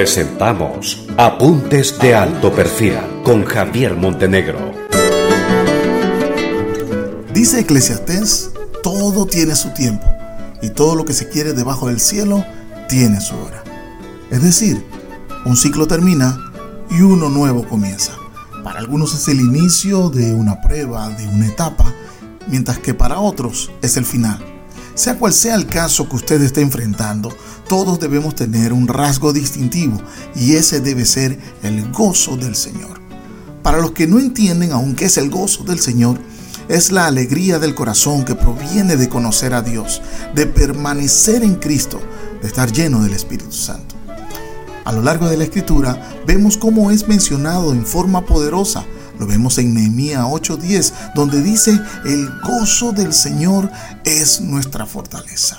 Presentamos Apuntes de Alto Perfil con Javier Montenegro. Dice Eclesiastés, todo tiene su tiempo y todo lo que se quiere debajo del cielo tiene su hora. Es decir, un ciclo termina y uno nuevo comienza. Para algunos es el inicio de una prueba, de una etapa, mientras que para otros es el final. Sea cual sea el caso que usted esté enfrentando, todos debemos tener un rasgo distintivo y ese debe ser el gozo del Señor. Para los que no entienden aún qué es el gozo del Señor, es la alegría del corazón que proviene de conocer a Dios, de permanecer en Cristo, de estar lleno del Espíritu Santo. A lo largo de la escritura vemos cómo es mencionado en forma poderosa lo vemos en Nehemías 8:10, donde dice, el gozo del Señor es nuestra fortaleza.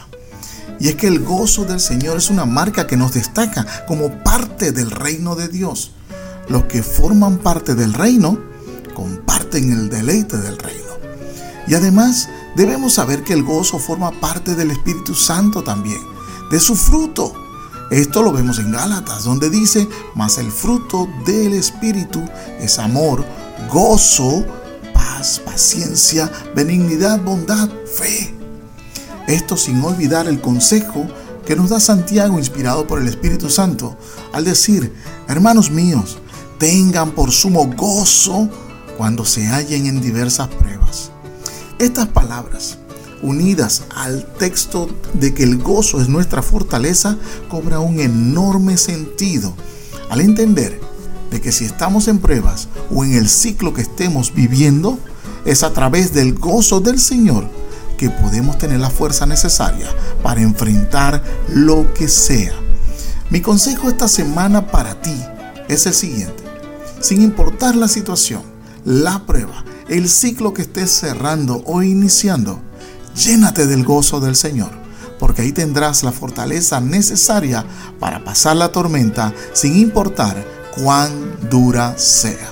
Y es que el gozo del Señor es una marca que nos destaca como parte del reino de Dios. Los que forman parte del reino comparten el deleite del reino. Y además debemos saber que el gozo forma parte del Espíritu Santo también, de su fruto. Esto lo vemos en Gálatas, donde dice, mas el fruto del Espíritu es amor, gozo, paz, paciencia, benignidad, bondad, fe. Esto sin olvidar el consejo que nos da Santiago inspirado por el Espíritu Santo al decir, hermanos míos, tengan por sumo gozo cuando se hallen en diversas pruebas. Estas palabras, unidas al texto de que el gozo es nuestra fortaleza, cobra un enorme sentido al entender de que si estamos en pruebas o en el ciclo que estemos viviendo, es a través del gozo del Señor que podemos tener la fuerza necesaria para enfrentar lo que sea. Mi consejo esta semana para ti es el siguiente. Sin importar la situación, la prueba, el ciclo que estés cerrando o iniciando, llénate del gozo del Señor, porque ahí tendrás la fortaleza necesaria para pasar la tormenta sin importar cuán dura sea.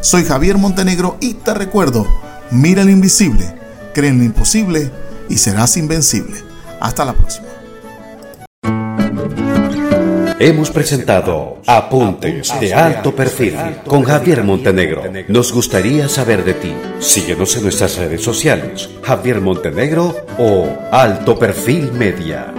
Soy Javier Montenegro y te recuerdo, mira lo invisible, cree en lo imposible y serás invencible. Hasta la próxima. Hemos presentado Apuntes de Alto Perfil con Javier Montenegro. Nos gustaría saber de ti. Síguenos en nuestras redes sociales, Javier Montenegro o Alto Perfil Media.